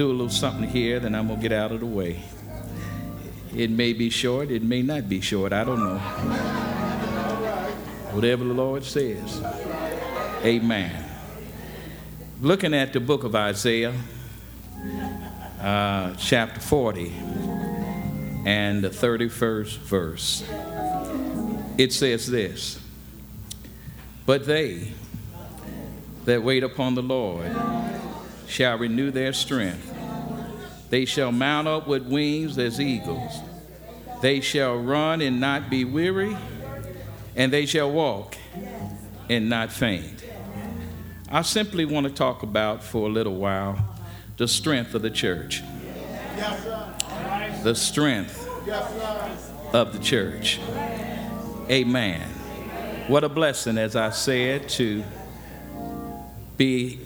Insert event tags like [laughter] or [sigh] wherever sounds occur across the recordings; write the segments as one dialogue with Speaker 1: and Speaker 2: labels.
Speaker 1: do a little something here, then I'm going to get out of the way. It may be short, it may not be short, I don't know. Whatever the Lord says. Amen. Looking at the book of Isaiah, uh, chapter 40, and the 31st verse, it says this But they that wait upon the Lord shall renew their strength. They shall mount up with wings as eagles. They shall run and not be weary, and they shall walk and not faint. I simply want to talk about for a little while the strength of the church. The strength of the church. Amen. What a blessing, as I said, to be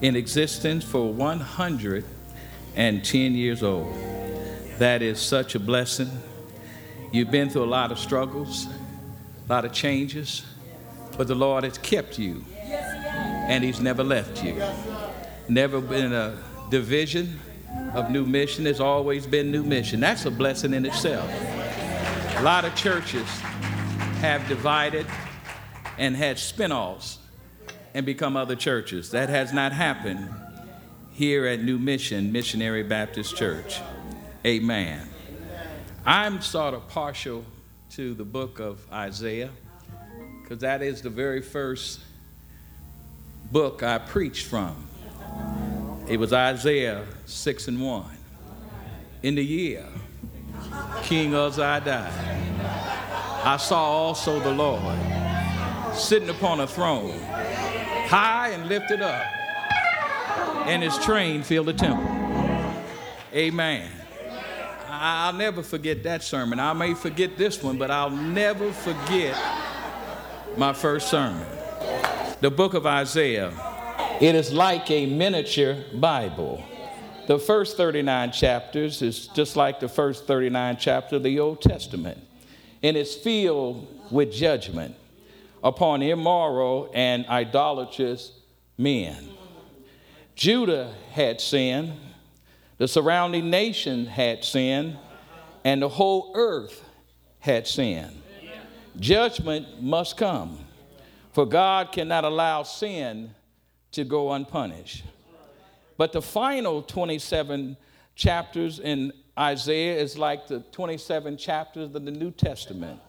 Speaker 1: in existence for 110 years old. That is such a blessing. You've been through a lot of struggles, a lot of changes, but the Lord has kept you, and He's never left you. Never been a division of new mission. There's always been new mission. That's a blessing in itself. A lot of churches have divided and had spin-offs and become other churches. That has not happened here at New Mission, Missionary Baptist Church. Amen. I'm sort of partial to the book of Isaiah because that is the very first book I preached from. It was Isaiah 6 and 1. In the year King Uzziah died, I saw also the Lord sitting upon a throne high and lifted up, and his train filled the temple. Amen. I'll never forget that sermon. I may forget this one, but I'll never forget my first sermon. The book of Isaiah. It is like a miniature Bible. The first 39 chapters is just like the first 39 chapters of the Old Testament, and it's filled with judgment upon immoral and idolatrous men. Judah had sinned, the surrounding nation had sinned, and the whole earth had sinned. Judgment must come, for God cannot allow sin to go unpunished. But the final 27 chapters in Isaiah is like the 27 chapters of the New Testament.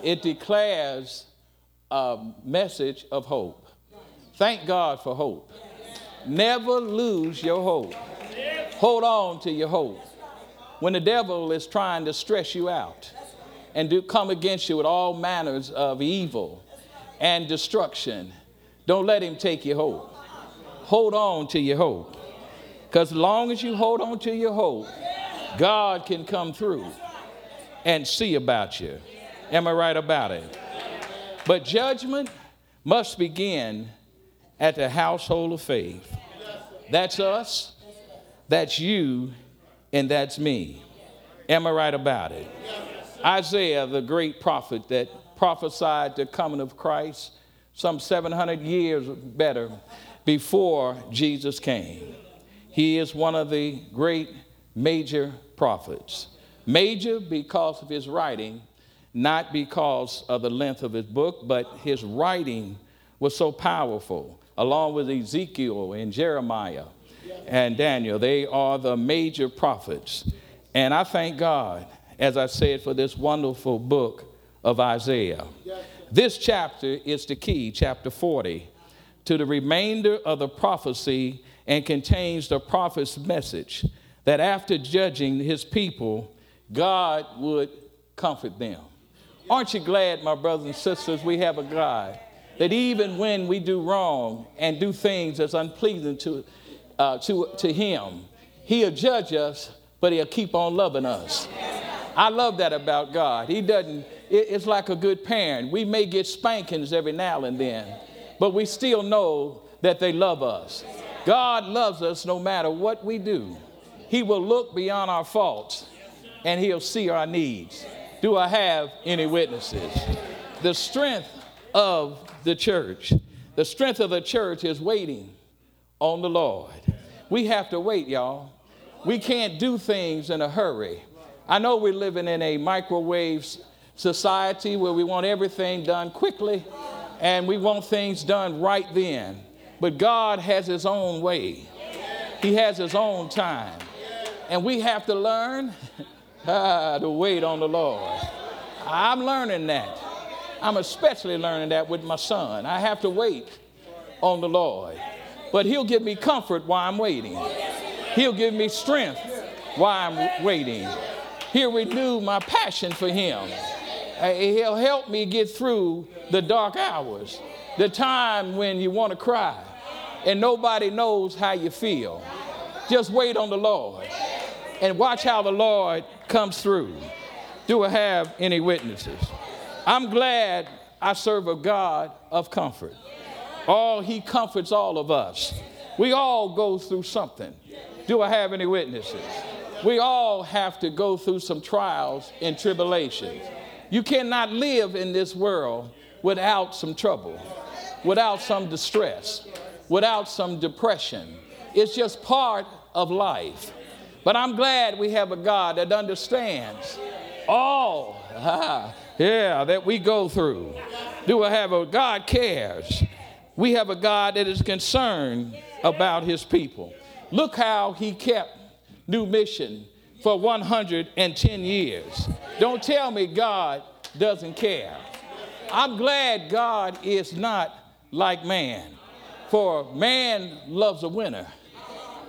Speaker 1: It declares a message of hope. Thank God for hope. Never lose your hope. Hold on to your hope. When the devil is trying to stress you out and do come against you with all manners of evil and destruction, don't let him take your hope. Hold on to your hope. Because long as you hold on to your hope, God can come through and see about you. Am I right about it? But judgment must begin at the household of faith. That's us, that's you, and that's me. Am I right about it? Isaiah, the great prophet that prophesied the coming of Christ some 700 years better before Jesus came. He is one of the great major prophets. Major because of his writing not because of the length of his book, but his writing was so powerful, along with Ezekiel and Jeremiah and Daniel. They are the major prophets. And I thank God, as I said, for this wonderful book of Isaiah. This chapter is the key, chapter 40, to the remainder of the prophecy and contains the prophet's message that after judging his people, God would comfort them. Aren't you glad, my brothers and sisters, we have a God that even when we do wrong and do things that's unpleasing to, uh, to, to Him, He'll judge us, but He'll keep on loving us. I love that about God. He doesn't, it's like a good parent. We may get spankings every now and then, but we still know that they love us. God loves us no matter what we do. He will look beyond our faults and He'll see our needs. Do I have any witnesses? The strength of the church, the strength of the church is waiting on the Lord. We have to wait, y'all. We can't do things in a hurry. I know we're living in a microwave society where we want everything done quickly and we want things done right then. But God has His own way, He has His own time. And we have to learn ah, to wait on the Lord. I'm learning that. I'm especially learning that with my son. I have to wait on the Lord. But He'll give me comfort while I'm waiting, He'll give me strength while I'm waiting. He'll renew my passion for Him. Uh, he'll help me get through the dark hours, the time when you want to cry and nobody knows how you feel. Just wait on the Lord and watch how the Lord comes through. Do I have any witnesses? I'm glad I serve a God of comfort. Oh, He comforts all of us. We all go through something. Do I have any witnesses? We all have to go through some trials and tribulations. You cannot live in this world without some trouble, without some distress, without some depression. It's just part of life. But I'm glad we have a God that understands all, [laughs] ah, yeah, that we go through. Do I have a God cares? We have a God that is concerned about his people. Look how he kept New Mission for 110 years. Don't tell me God doesn't care. I'm glad God is not like man. For man loves a winner,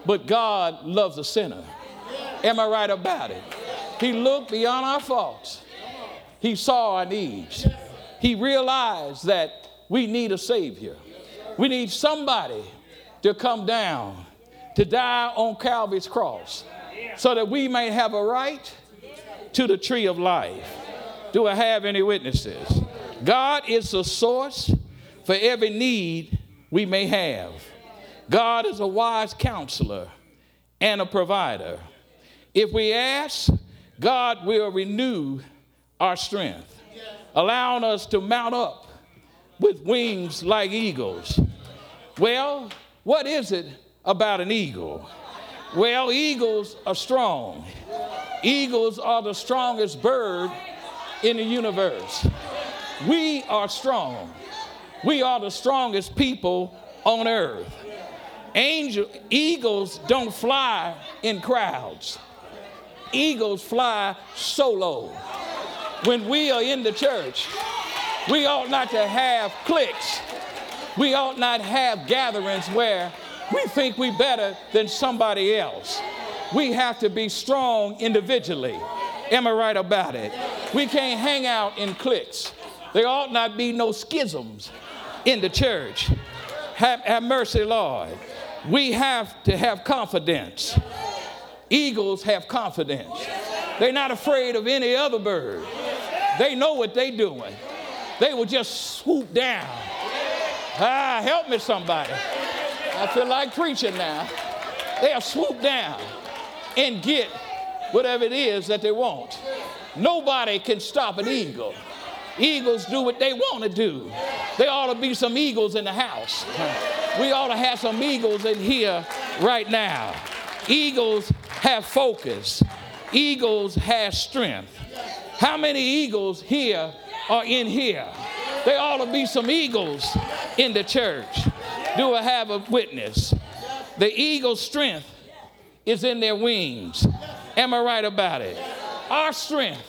Speaker 1: but God loves a sinner. Am I right about it? He looked beyond our faults. He saw our needs. He realized that we need a Savior. We need somebody to come down, to die on Calvary's cross, so that we may have a right to the tree of life. Do I have any witnesses? God is the source for every need we may have. God is a wise counselor and a provider. If we ask, God will renew our strength, allowing us to mount up with wings like eagles. Well, what is it about an eagle? Well, eagles are strong. Eagles are the strongest bird in the universe. We are strong. We are the strongest people on earth. Angel, eagles don't fly in crowds. Eagles fly solo. When we are in the church, we ought not to have cliques. We ought not have gatherings where we think we better than somebody else. We have to be strong individually. Am I right about it? We can't hang out in cliques. There ought not be no schisms in the church. Have, have mercy, Lord. We have to have confidence. Eagles have confidence. They're not afraid of any other bird. They know what they're doing. They will just swoop down. Ah, help me, somebody. I feel like preaching now. They'll swoop down and get whatever it is that they want. Nobody can stop an eagle. Eagles do what they want to do. There ought to be some eagles in the house. We ought to have some eagles in here right now. Eagles have focus, eagles have strength. How many eagles here are in here? There ought to be some eagles in the church. Do I have a witness? The eagle's strength is in their wings. Am I right about it? Our strength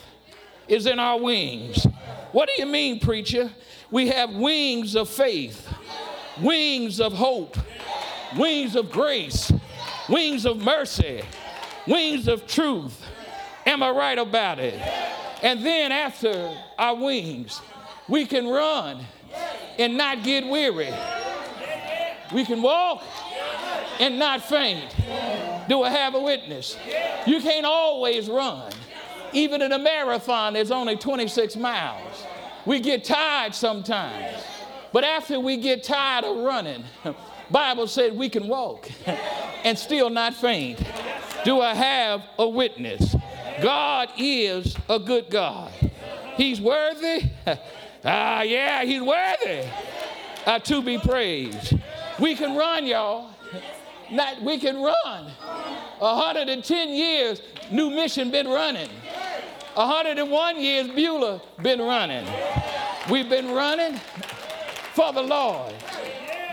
Speaker 1: is in our wings. What do you mean, preacher? We have wings of faith, wings of hope, wings of grace, wings of mercy, wings of truth. Am I right about it? And then after our wings, we can run and not get weary. We can walk and not faint. Do I have a witness? You can't always run. Even in a marathon, there's only 26 miles. We get tired sometimes. But after we get tired of running, [laughs] Bible said we can walk [laughs] and still not faint. Do I have a witness? God is a good God. He's worthy. [laughs] ah, yeah, he's worthy uh, to be praised. We can run, y'all. Not we can run. 110 years, New Mission been running. 101 years, Beulah been running. We've been running for the Lord,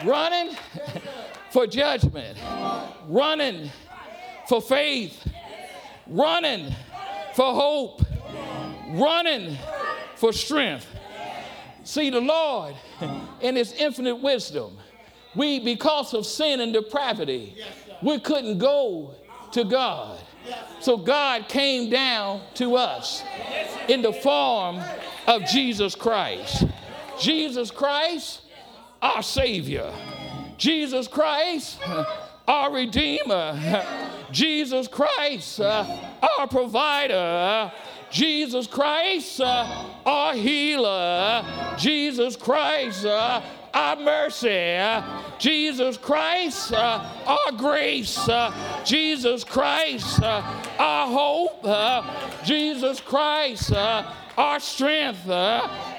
Speaker 1: running [laughs] for judgment, running for faith, running for hope, running for strength. See, the Lord, in His infinite wisdom, we, because of sin and depravity, we couldn't go to God. So God came down to us in the form of Jesus Christ. Jesus Christ, our Savior. Jesus Christ, our Redeemer. Jesus Christ, uh, our provider. Jesus Christ, uh, our healer. Jesus Christ, uh, our mercy, Jesus Christ, uh, our grace, uh, Jesus Christ, uh, our hope, Jesus Christ, our strength.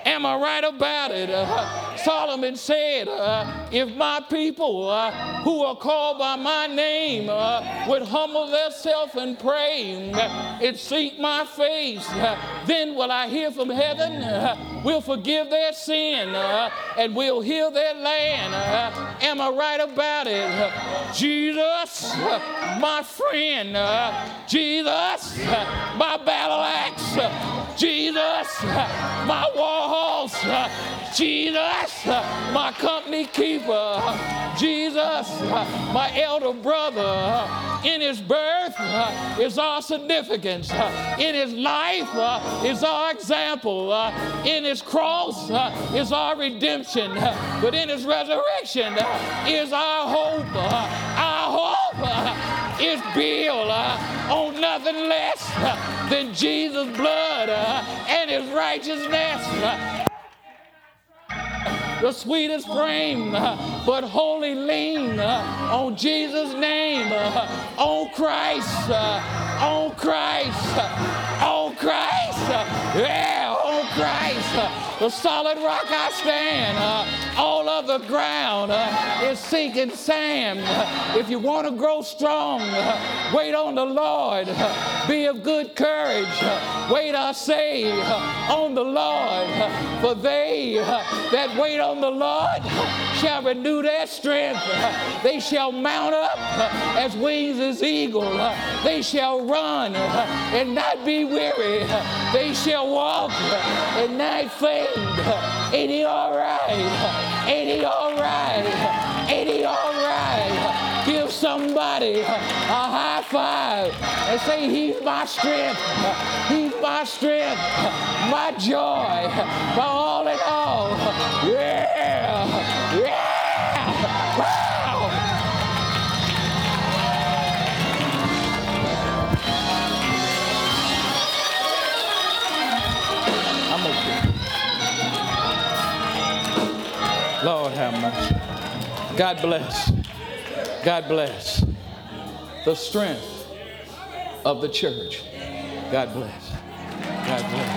Speaker 1: Am I right about it? Uh, Solomon said, uh, If my people uh, who are called by my name uh, would humble themselves and pray and seek my face, uh, then will I hear from heaven, uh, will forgive their sin, and will heal their land. am I right about it? Jesus, my friend, Jesus, my battle axe, Jesus, my war Jesus, my company keeper, Jesus, my elder brother, in his birth is our significance, in his life is our example, in his cross is our redemption, but in his resurrection is our hope. Our hope is built on nothing less than Jesus' blood and his righteousness the sweetest frame, but wholly lean on Jesus' name, on Christ, on Christ, on Christ, yeah, on Christ the solid rock I stand. Uh, all of the ground uh, is sinking sand. if you want to grow strong, uh, wait on the Lord. be of good courage. Uh, wait, I say, uh, on the Lord. for they uh, that wait on the Lord shall renew their strength. they shall mount up as wings as eagle. they shall run and not be weary. they shall walk and not faint. Ain't he all right? Ain't he all right? Ain't he all right? Give somebody a high five and say, He's my strength. He's my strength, my joy, my all in all. Yeah, yeah. God bless. God bless. The strength of the church. God bless. God bless.